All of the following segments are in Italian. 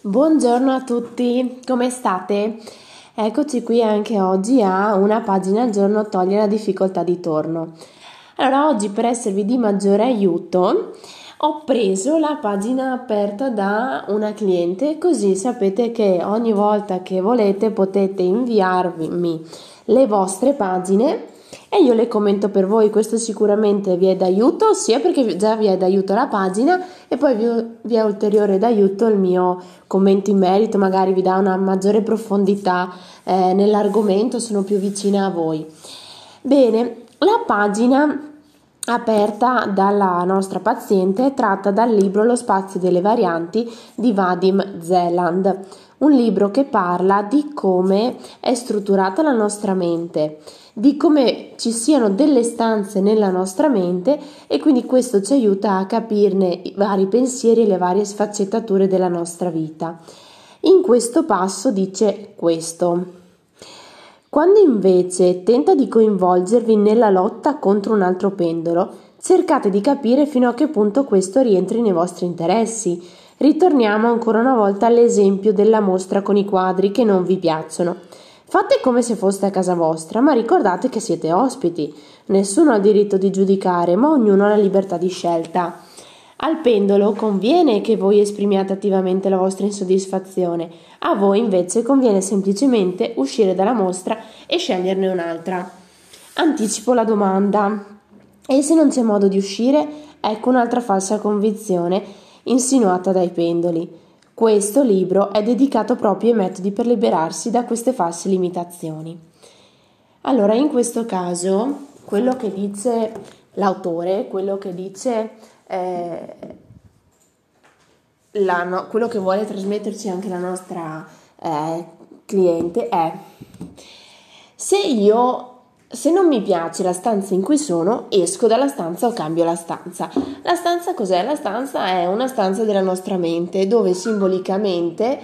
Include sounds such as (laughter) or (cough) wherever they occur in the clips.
Buongiorno a tutti, come state? Eccoci qui anche oggi a una pagina al giorno toglie la difficoltà di torno. Allora, oggi per esservi di maggiore aiuto ho preso la pagina aperta da una cliente, così sapete che ogni volta che volete potete inviarmi le vostre pagine e io le commento per voi. Questo sicuramente vi è d'aiuto, sia perché già vi è d'aiuto la pagina e poi vi, è ulteriore d'aiuto il mio commento in merito, magari vi dà una maggiore profondità eh, nell'argomento, sono più vicina a voi. Bene, la pagina aperta dalla nostra paziente tratta dal libro Lo spazio delle varianti di Vadim Zeland, un libro che parla di come è strutturata la nostra mente, di come ci siano delle stanze nella nostra mente e quindi questo ci aiuta a capirne i vari pensieri e le varie sfaccettature della nostra vita. In questo passo dice questo. Quando invece tenta di coinvolgervi nella lotta contro un altro pendolo, cercate di capire fino a che punto questo rientri nei vostri interessi. Ritorniamo ancora una volta all'esempio della mostra con i quadri che non vi piacciono. Fate come se foste a casa vostra, ma ricordate che siete ospiti. Nessuno ha diritto di giudicare, ma ognuno ha la libertà di scelta. Al pendolo conviene che voi esprimiate attivamente la vostra insoddisfazione, a voi invece conviene semplicemente uscire dalla mostra e sceglierne un'altra. Anticipo la domanda. E se non c'è modo di uscire? Ecco un'altra falsa convinzione insinuata dai pendoli. Questo libro è dedicato proprio ai metodi per liberarsi da queste false limitazioni. Allora, in questo caso, quello che dice l'autore, quello che dice eh, la, no, quello che vuole trasmetterci anche la nostra eh, cliente è se io se non mi piace la stanza in cui sono, esco dalla stanza o cambio la stanza. La stanza cos'è? La stanza è una stanza della nostra mente dove simbolicamente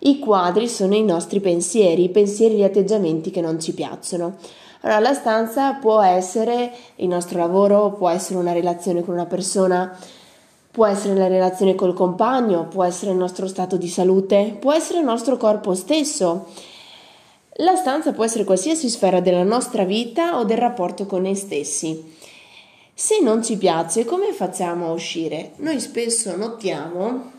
i quadri sono i nostri pensieri, i pensieri e gli atteggiamenti che non ci piacciono. Allora, la stanza può essere il nostro lavoro, può essere una relazione con una persona, può essere la relazione col compagno, può essere il nostro stato di salute, può essere il nostro corpo stesso. La stanza può essere qualsiasi sfera della nostra vita o del rapporto con noi stessi. Se non ci piace, come facciamo a uscire? Noi spesso notiamo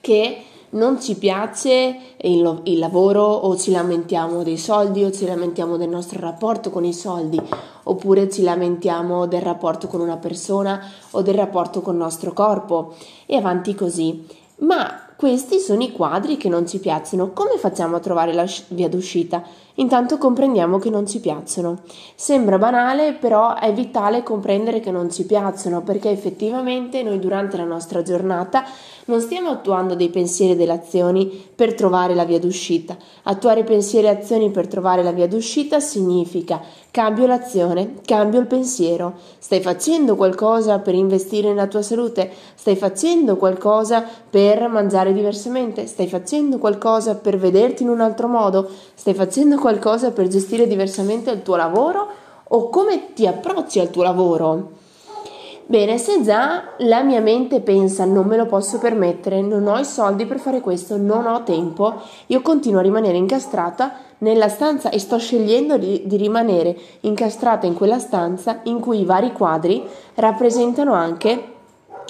che non ci piace il, il, lavoro o ci lamentiamo dei soldi o ci lamentiamo del nostro rapporto con i soldi oppure ci lamentiamo del rapporto con una persona o del rapporto con il nostro corpo e avanti così. Ma questi sono i quadri che non ci piacciono. Come facciamo a trovare la via d'uscita? Intanto comprendiamo che non ci piacciono. Sembra banale, però è vitale comprendere che non ci piacciono, perché effettivamente noi durante la nostra giornata non stiamo attuando dei pensieri e delle azioni per trovare la via d'uscita. Attuare pensieri e azioni per trovare la via d'uscita significa cambio l'azione, cambio il pensiero. Stai facendo qualcosa per investire nella tua salute? Stai facendo qualcosa per mangiare diversamente? Stai facendo qualcosa per vederti in un altro modo? Stai facendo qualcosa per gestire diversamente il tuo lavoro? O come ti approcci al tuo lavoro? Bene, se già la mia mente pensa non me lo posso permettere, non ho i soldi per fare questo, non ho tempo, io continuo a rimanere incastrata nella stanza e sto scegliendo di, di rimanere incastrata in quella stanza in cui i vari quadri rappresentano anche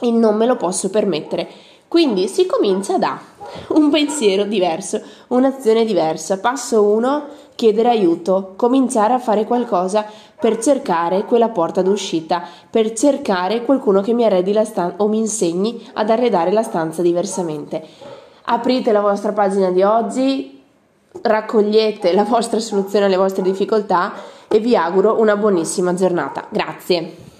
il non me lo posso permettere. Quindi si comincia da (laughs) un pensiero diverso, un'azione diversa. Passo 1, chiedere aiuto, cominciare a fare qualcosa per cercare quella porta d'uscita, per cercare qualcuno che mi arredi la stanza o mi insegni ad arredare la stanza diversamente. Aprite la vostra pagina di oggi, raccogliete la vostra soluzione alle vostre difficoltà e vi auguro una buonissima giornata. Grazie.